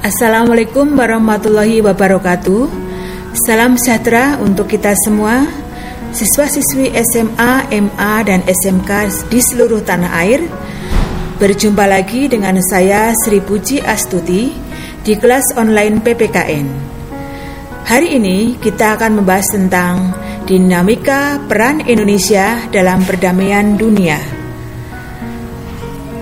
Assalamualaikum warahmatullahi wabarakatuh. Salam sejahtera untuk kita semua, siswa-siswi SMA, MA, dan SMK di seluruh tanah air. Berjumpa lagi dengan saya Sri Puji Astuti di kelas online PPKN. Hari ini kita akan membahas tentang dinamika peran Indonesia dalam perdamaian dunia.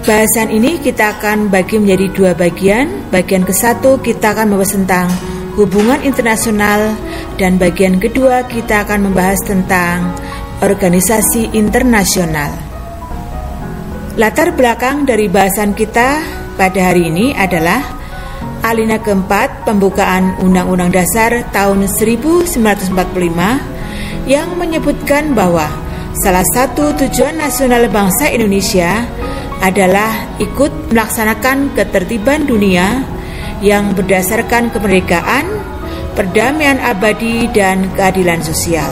Bahasan ini kita akan bagi menjadi dua bagian. Bagian ke satu kita akan membahas tentang hubungan internasional dan bagian kedua kita akan membahas tentang organisasi internasional. Latar belakang dari bahasan kita pada hari ini adalah alina keempat pembukaan Undang-Undang Dasar tahun 1945 yang menyebutkan bahwa salah satu tujuan nasional bangsa Indonesia adalah ikut melaksanakan ketertiban dunia yang berdasarkan kemerdekaan, perdamaian abadi, dan keadilan sosial.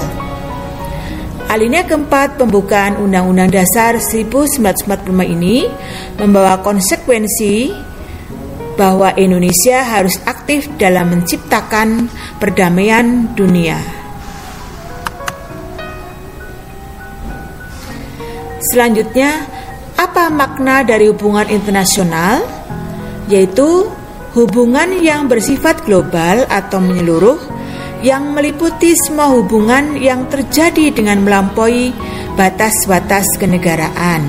Alinea keempat pembukaan Undang-Undang Dasar 1945 ini membawa konsekuensi bahwa Indonesia harus aktif dalam menciptakan perdamaian dunia. Selanjutnya, apa makna dari hubungan internasional? Yaitu hubungan yang bersifat global atau menyeluruh yang meliputi semua hubungan yang terjadi dengan melampaui batas-batas kenegaraan.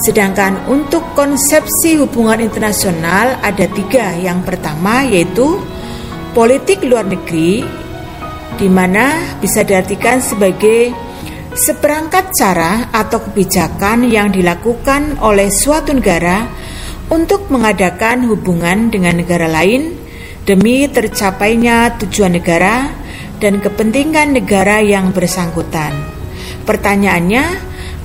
Sedangkan untuk konsepsi hubungan internasional ada tiga. Yang pertama yaitu politik luar negeri, di mana bisa diartikan sebagai seperangkat cara atau kebijakan yang dilakukan oleh suatu negara untuk mengadakan hubungan dengan negara lain demi tercapainya tujuan negara dan kepentingan negara yang bersangkutan. Pertanyaannya,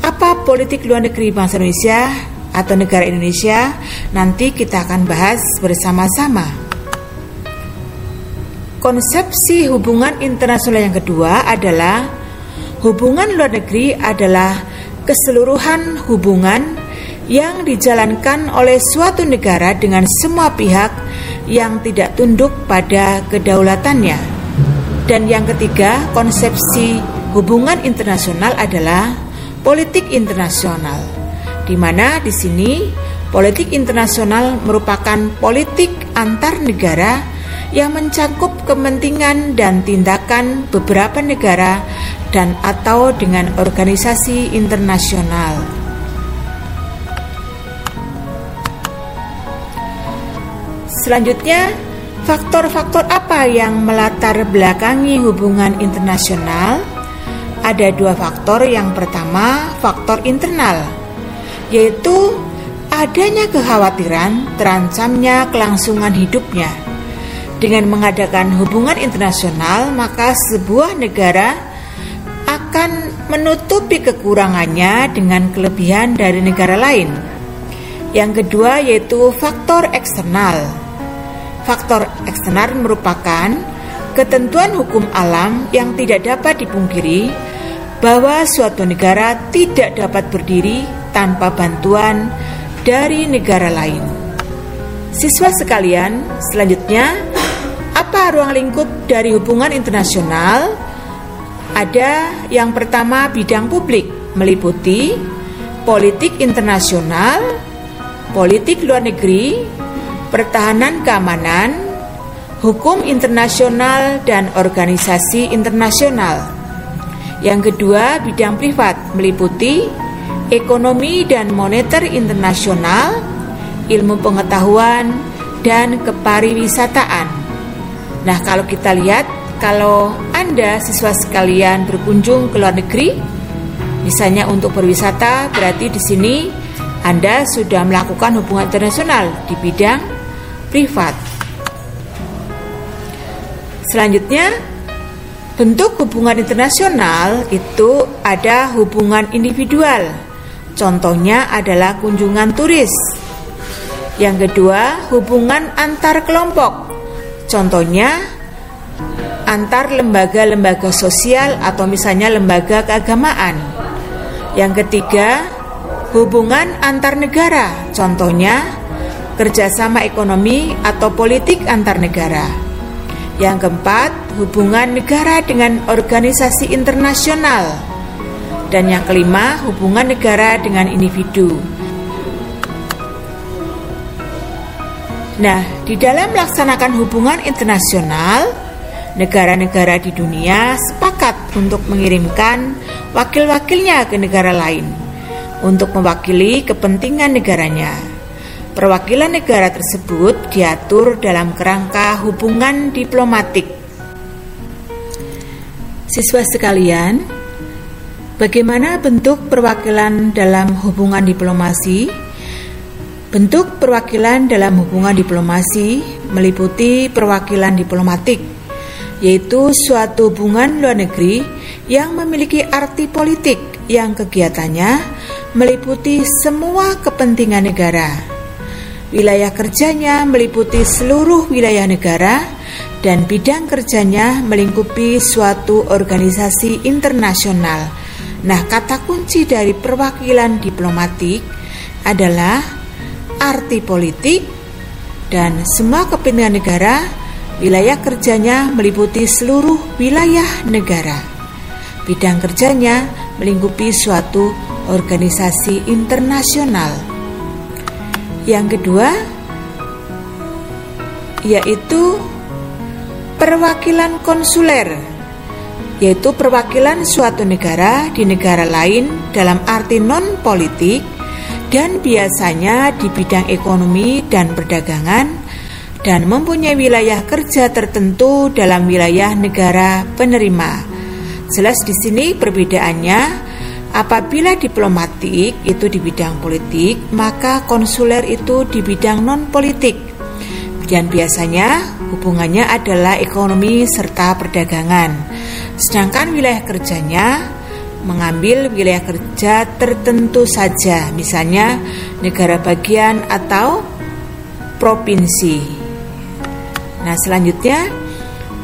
apa politik luar negeri bangsa Indonesia atau negara Indonesia? Nanti kita akan bahas bersama-sama. Konsepsi hubungan internasional yang kedua adalah Hubungan luar negeri adalah keseluruhan hubungan yang dijalankan oleh suatu negara dengan semua pihak yang tidak tunduk pada kedaulatannya. Dan yang ketiga, konsepsi hubungan internasional adalah politik internasional, di mana di sini politik internasional merupakan politik antar negara yang mencakup kepentingan dan tindakan beberapa negara dan atau dengan organisasi internasional. Selanjutnya, faktor-faktor apa yang melatar belakangi hubungan internasional? Ada dua faktor. Yang pertama, faktor internal, yaitu adanya kekhawatiran terancamnya kelangsungan hidupnya dengan mengadakan hubungan internasional, maka sebuah negara akan menutupi kekurangannya dengan kelebihan dari negara lain. Yang kedua yaitu faktor eksternal. Faktor eksternal merupakan ketentuan hukum alam yang tidak dapat dipungkiri bahwa suatu negara tidak dapat berdiri tanpa bantuan dari negara lain. Siswa sekalian, selanjutnya apa ruang lingkup dari hubungan internasional? Ada yang pertama bidang publik meliputi politik internasional, politik luar negeri, pertahanan keamanan, hukum internasional dan organisasi internasional. Yang kedua, bidang privat meliputi ekonomi dan moneter internasional, ilmu pengetahuan, dan kepariwisataan. Nah, kalau kita lihat, kalau Anda siswa sekalian berkunjung ke luar negeri, misalnya untuk berwisata, berarti di sini Anda sudah melakukan hubungan internasional di bidang privat. Selanjutnya, bentuk hubungan internasional itu ada hubungan individual. Contohnya adalah kunjungan turis. Yang kedua, hubungan antar kelompok. Contohnya antar lembaga-lembaga sosial atau misalnya lembaga keagamaan. Yang ketiga, hubungan antar negara, contohnya kerjasama ekonomi atau politik antar negara. Yang keempat, hubungan negara dengan organisasi internasional. Dan yang kelima, hubungan negara dengan individu. Nah, di dalam melaksanakan hubungan internasional, negara-negara di dunia sepakat untuk mengirimkan wakil-wakilnya ke negara lain untuk mewakili kepentingan negaranya. Perwakilan negara tersebut diatur dalam kerangka hubungan diplomatik. Siswa sekalian, bagaimana bentuk perwakilan dalam hubungan diplomasi? Bentuk perwakilan dalam hubungan diplomasi meliputi perwakilan diplomatik, yaitu suatu hubungan luar negeri yang memiliki arti politik yang kegiatannya meliputi semua kepentingan negara. Wilayah kerjanya meliputi seluruh wilayah negara dan bidang kerjanya melingkupi suatu organisasi internasional. Nah, kata kunci dari perwakilan diplomatik adalah arti politik, dan semua kepentingan negara, wilayah kerjanya meliputi seluruh wilayah negara. Bidang kerjanya melingkupi suatu organisasi internasional. Yang kedua, yaitu perwakilan konsuler, yaitu perwakilan suatu negara di negara lain dalam arti non-politik dan biasanya di bidang ekonomi dan perdagangan dan mempunyai wilayah kerja tertentu dalam wilayah negara penerima. Jelas di sini perbedaannya Apabila diplomatik itu di bidang politik, maka konsuler itu di bidang non politik. Dan biasanya hubungannya adalah ekonomi serta perdagangan. Sedangkan wilayah kerjanya mengambil wilayah kerja tertentu saja, misalnya negara bagian atau provinsi. Nah, selanjutnya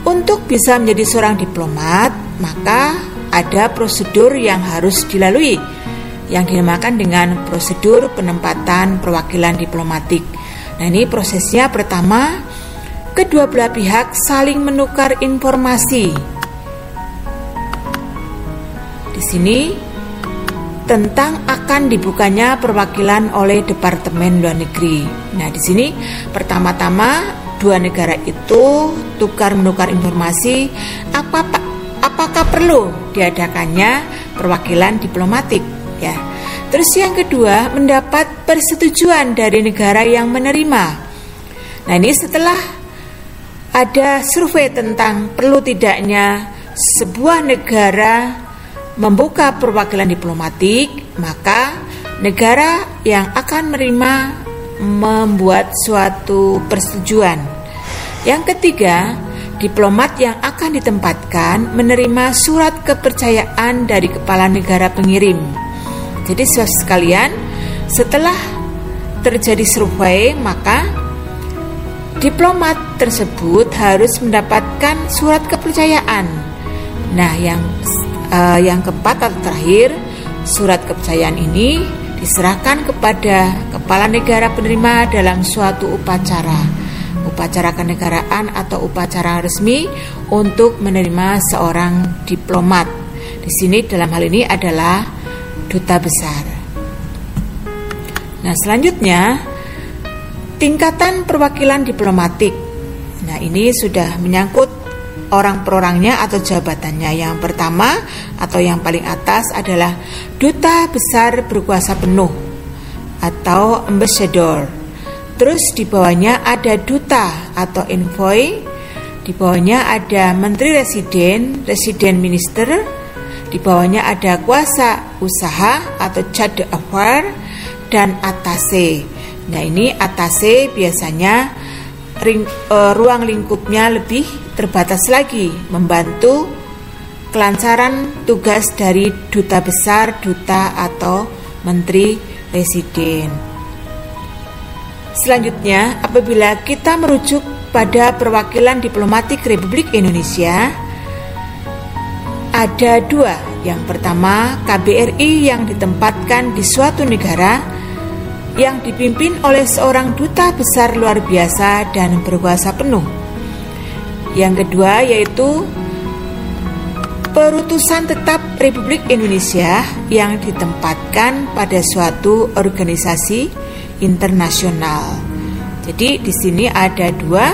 untuk bisa menjadi seorang diplomat, maka ada prosedur yang harus dilalui yang dinamakan dengan prosedur penempatan perwakilan diplomatik. Nah, ini prosesnya pertama kedua belah pihak saling menukar informasi di sini tentang akan dibukanya perwakilan oleh Departemen Luar Negeri. Nah, di sini pertama-tama dua negara itu tukar menukar informasi apa apakah perlu diadakannya perwakilan diplomatik ya. Terus yang kedua mendapat persetujuan dari negara yang menerima. Nah, ini setelah ada survei tentang perlu tidaknya sebuah negara membuka perwakilan diplomatik, maka negara yang akan menerima membuat suatu persetujuan. Yang ketiga, diplomat yang akan ditempatkan menerima surat kepercayaan dari kepala negara pengirim. Jadi sekalian, setelah terjadi survei, maka diplomat tersebut harus mendapatkan surat kepercayaan. Nah, yang uh, yang keempat atau terakhir, surat kepercayaan ini diserahkan kepada kepala negara penerima dalam suatu upacara, upacara kenegaraan atau upacara resmi untuk menerima seorang diplomat. Di sini dalam hal ini adalah duta besar. Nah, selanjutnya tingkatan perwakilan diplomatik. Nah, ini sudah menyangkut orang per orangnya atau jabatannya. Yang pertama atau yang paling atas adalah duta besar berkuasa penuh atau ambassador. Terus di bawahnya ada duta atau envoy. Di bawahnya ada menteri residen, residen minister. Di bawahnya ada kuasa usaha atau charge affair dan atase. Nah, ini atase biasanya ring, e, ruang lingkupnya lebih terbatas lagi membantu kelancaran tugas dari duta besar, duta atau menteri residen. Selanjutnya, apabila kita merujuk pada perwakilan diplomatik Republik Indonesia, ada dua. Yang pertama, KBRI yang ditempatkan di suatu negara yang dipimpin oleh seorang duta besar luar biasa dan berkuasa penuh. Yang kedua yaitu perutusan tetap Republik Indonesia yang ditempatkan pada suatu organisasi internasional. Jadi di sini ada dua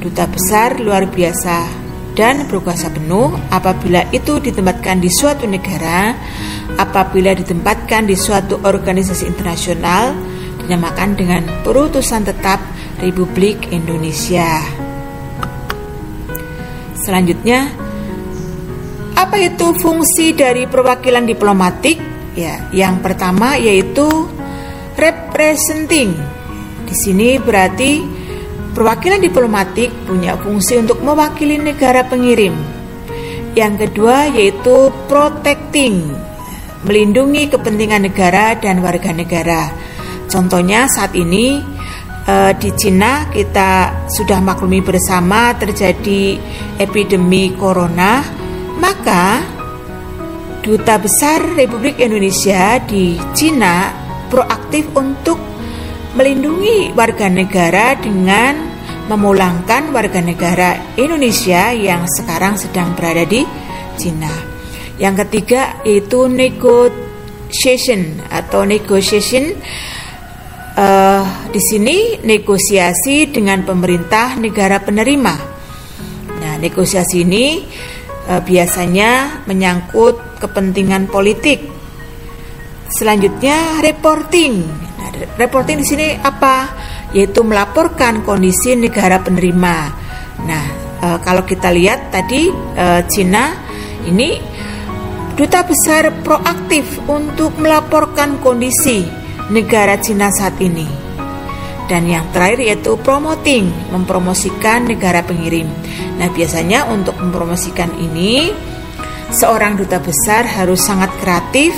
duta besar luar biasa dan berkuasa penuh apabila itu ditempatkan di suatu negara, apabila ditempatkan di suatu organisasi internasional dinamakan dengan perutusan tetap Republik Indonesia. Selanjutnya, apa itu fungsi dari perwakilan diplomatik? Ya, yang pertama yaitu representing. Di sini berarti Perwakilan diplomatik punya fungsi untuk mewakili negara pengirim. Yang kedua yaitu protecting, melindungi kepentingan negara dan warga negara. Contohnya saat ini eh, di Cina kita sudah maklumi bersama terjadi epidemi corona, maka Duta Besar Republik Indonesia di Cina proaktif untuk melindungi warga negara dengan memulangkan warga negara Indonesia yang sekarang sedang berada di Cina. Yang ketiga yaitu negotiation atau negotiation uh, di sini negosiasi dengan pemerintah negara penerima. Nah, negosiasi ini uh, biasanya menyangkut kepentingan politik. Selanjutnya reporting reporting di sini apa? Yaitu melaporkan kondisi negara penerima. Nah, e, kalau kita lihat tadi e, Cina ini duta besar proaktif untuk melaporkan kondisi negara Cina saat ini. Dan yang terakhir yaitu promoting, mempromosikan negara pengirim. Nah, biasanya untuk mempromosikan ini seorang duta besar harus sangat kreatif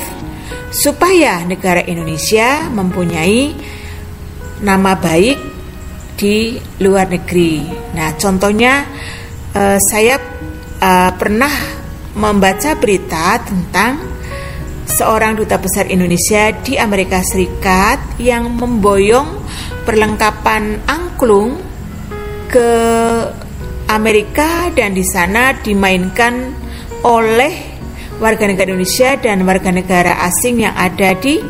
supaya negara Indonesia mempunyai nama baik di luar negeri. Nah, contohnya eh, saya eh, pernah membaca berita tentang seorang duta besar Indonesia di Amerika Serikat yang memboyong perlengkapan angklung ke Amerika dan di sana dimainkan oleh warga negara Indonesia dan warga negara asing yang ada di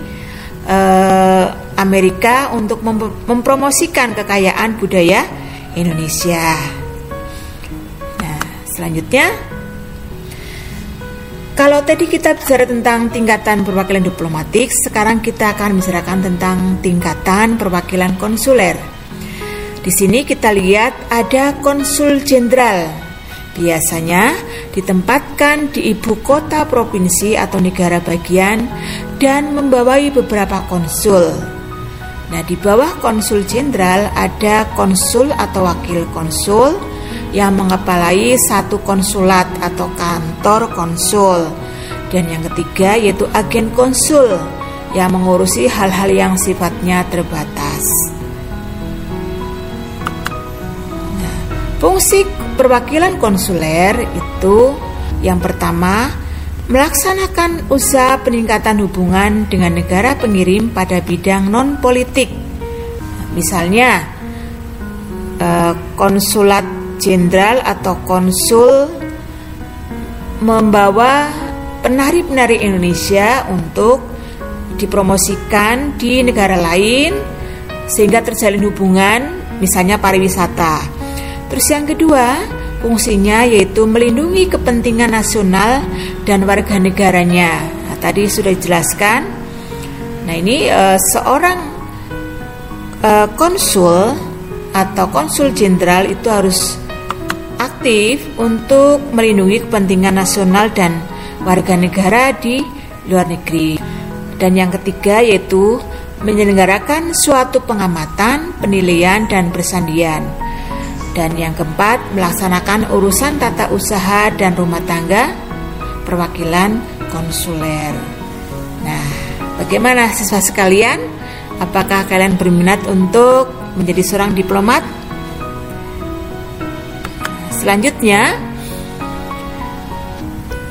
uh, Amerika untuk mem mempromosikan kekayaan budaya Indonesia. Nah, selanjutnya kalau tadi kita bicara tentang tingkatan perwakilan diplomatik, sekarang kita akan bicarakan tentang tingkatan perwakilan konsuler. Di sini kita lihat ada konsul jenderal Biasanya ditempatkan di ibu kota provinsi atau negara bagian dan membawai beberapa konsul. Nah, di bawah konsul jenderal ada konsul atau wakil konsul yang mengepalai satu konsulat atau kantor konsul. Dan yang ketiga yaitu agen konsul yang mengurusi hal-hal yang sifatnya terbatas. Nah, fungsi Perwakilan konsuler itu yang pertama melaksanakan usaha peningkatan hubungan dengan negara pengirim pada bidang non politik. Misalnya eh, konsulat jenderal atau konsul membawa penari-penari Indonesia untuk dipromosikan di negara lain sehingga terjalin hubungan misalnya pariwisata. Terus yang kedua, fungsinya yaitu melindungi kepentingan nasional dan warga negaranya. Nah, tadi sudah dijelaskan. Nah, ini uh, seorang uh, konsul atau konsul jenderal itu harus aktif untuk melindungi kepentingan nasional dan warga negara di luar negeri. Dan yang ketiga yaitu menyelenggarakan suatu pengamatan, penilaian dan persandian. Dan yang keempat, melaksanakan urusan tata usaha dan rumah tangga perwakilan konsuler. Nah, bagaimana siswa sekalian? Apakah kalian berminat untuk menjadi seorang diplomat? Selanjutnya,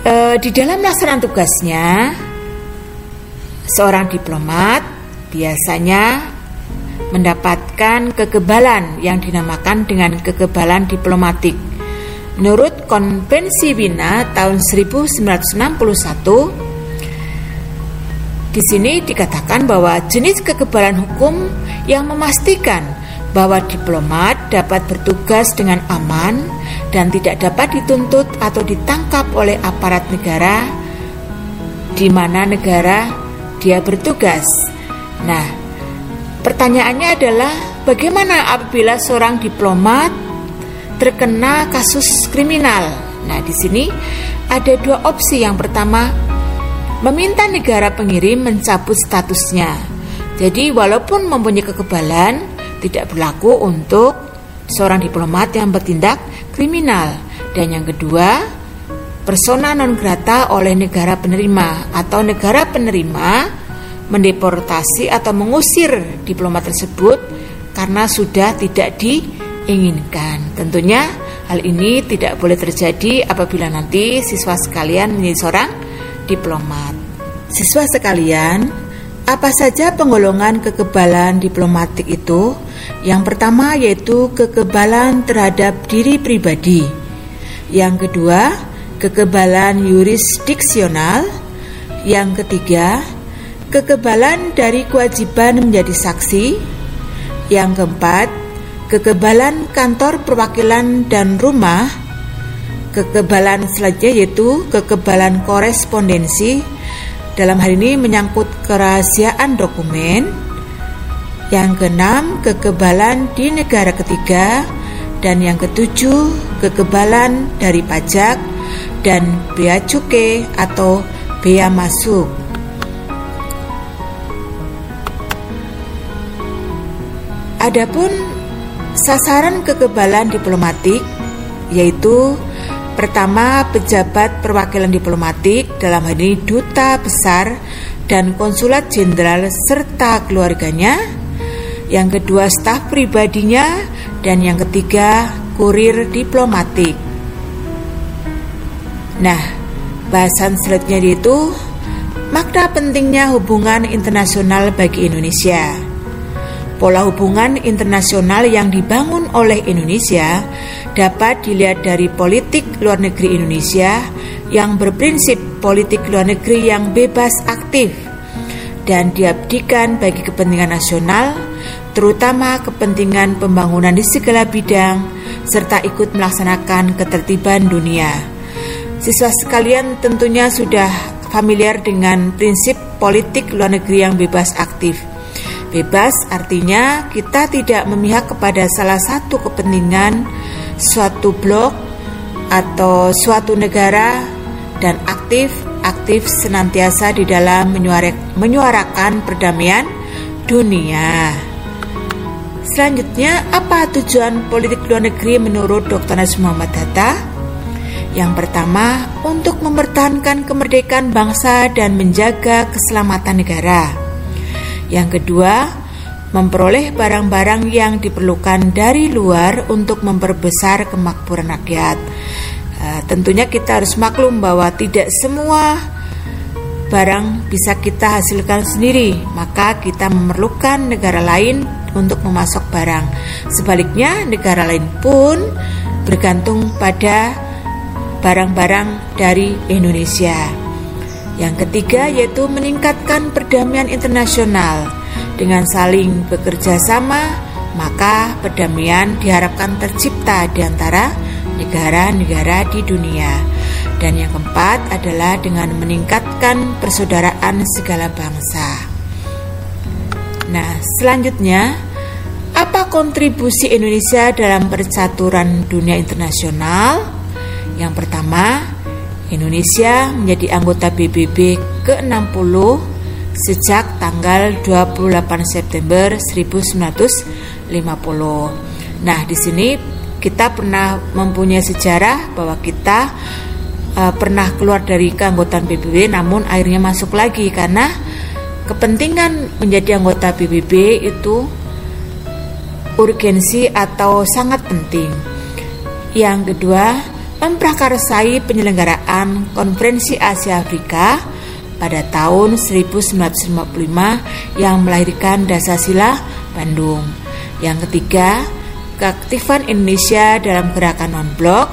e, di dalam melaksanakan tugasnya seorang diplomat biasanya mendapatkan kekebalan yang dinamakan dengan kekebalan diplomatik. Menurut Konvensi Wina tahun 1961 di sini dikatakan bahwa jenis kekebalan hukum yang memastikan bahwa diplomat dapat bertugas dengan aman dan tidak dapat dituntut atau ditangkap oleh aparat negara di mana negara dia bertugas. Nah, pertanyaannya adalah bagaimana apabila seorang diplomat terkena kasus kriminal? Nah, di sini ada dua opsi. Yang pertama, meminta negara pengirim mencabut statusnya. Jadi walaupun mempunyai kekebalan, tidak berlaku untuk seorang diplomat yang bertindak kriminal. Dan yang kedua, persona non grata oleh negara penerima atau negara penerima mendeportasi atau mengusir diplomat tersebut karena sudah tidak diinginkan. Tentunya hal ini tidak boleh terjadi apabila nanti siswa sekalian menjadi seorang diplomat. Siswa sekalian, apa saja penggolongan kekebalan diplomatik itu? Yang pertama yaitu kekebalan terhadap diri pribadi. Yang kedua, kekebalan yurisdiksional. Yang ketiga, kekebalan dari kewajiban menjadi saksi. Yang keempat, kekebalan kantor perwakilan dan rumah Kekebalan selanjutnya yaitu kekebalan korespondensi dalam hal ini menyangkut kerahasiaan dokumen. Yang keenam, kekebalan di negara ketiga dan yang ketujuh, kekebalan dari pajak dan bea cukai atau bea masuk. Adapun sasaran kekebalan diplomatik yaitu Pertama, pejabat perwakilan diplomatik dalam hal ini duta besar dan konsulat jenderal serta keluarganya. Yang kedua, staf pribadinya dan yang ketiga, kurir diplomatik. Nah, bahasan selanjutnya itu makna pentingnya hubungan internasional bagi Indonesia. Pola hubungan internasional yang dibangun oleh Indonesia dapat dilihat dari politik luar negeri Indonesia yang berprinsip politik luar negeri yang bebas aktif dan diabdikan bagi kepentingan nasional, terutama kepentingan pembangunan di segala bidang, serta ikut melaksanakan ketertiban dunia. Siswa sekalian tentunya sudah familiar dengan prinsip politik luar negeri yang bebas aktif. Bebas artinya kita tidak memihak kepada salah satu kepentingan suatu blok atau suatu negara dan aktif aktif senantiasa di dalam menyuarakan perdamaian dunia. Selanjutnya, apa tujuan politik luar negeri menurut Dr. Nas Muhammad Hatta? Yang pertama, untuk mempertahankan kemerdekaan bangsa dan menjaga keselamatan negara. Yang kedua, memperoleh barang-barang yang diperlukan dari luar untuk memperbesar kemakmuran rakyat. Uh, tentunya kita harus maklum bahwa tidak semua barang bisa kita hasilkan sendiri, maka kita memerlukan negara lain untuk memasok barang. Sebaliknya, negara lain pun bergantung pada barang-barang dari Indonesia. Yang ketiga yaitu meningkatkan perdamaian internasional dengan saling bekerja sama, maka perdamaian diharapkan tercipta di antara negara-negara di dunia. Dan yang keempat adalah dengan meningkatkan persaudaraan segala bangsa. Nah, selanjutnya, apa kontribusi Indonesia dalam percaturan dunia internasional? Yang pertama, Indonesia menjadi anggota PBB ke-60 sejak tanggal 28 September 1950. Nah, di sini kita pernah mempunyai sejarah bahwa kita uh, pernah keluar dari keanggotaan PBB namun akhirnya masuk lagi karena kepentingan menjadi anggota PBB itu urgensi atau sangat penting. Yang kedua, memprakarsai penyelenggaraan Konferensi Asia Afrika pada tahun 1955 yang melahirkan Dasar-Sila Bandung. Yang ketiga, keaktifan Indonesia dalam gerakan non-blok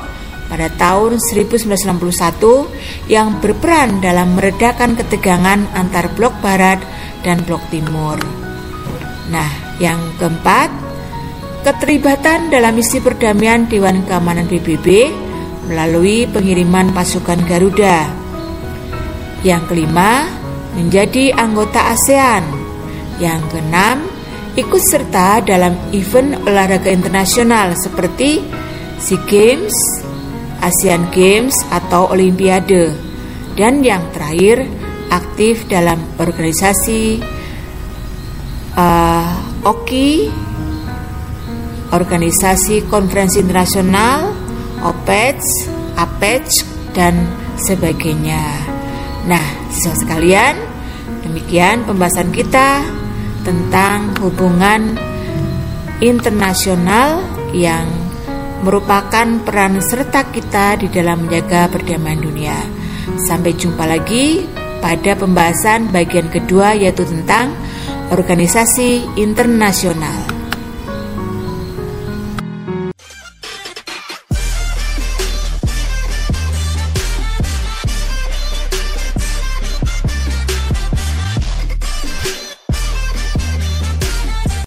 pada tahun 1961 yang berperan dalam meredakan ketegangan antar blok barat dan blok timur. Nah, yang keempat, keterlibatan dalam misi perdamaian Dewan Keamanan PBB melalui pengiriman pasukan Garuda yang kelima, menjadi anggota ASEAN. Yang keenam, ikut serta dalam event olahraga internasional seperti SEA Games, ASEAN Games atau Olimpiade. Dan yang terakhir, aktif dalam organisasi uh, OKI, Organisasi Konferensi Internasional, OPEC, APEC, dan sebagainya. Nah, siswa sekalian, demikian pembahasan kita tentang hubungan internasional yang merupakan peran serta kita di dalam menjaga perdamaian dunia. Sampai jumpa lagi pada pembahasan bagian kedua yaitu tentang organisasi internasional.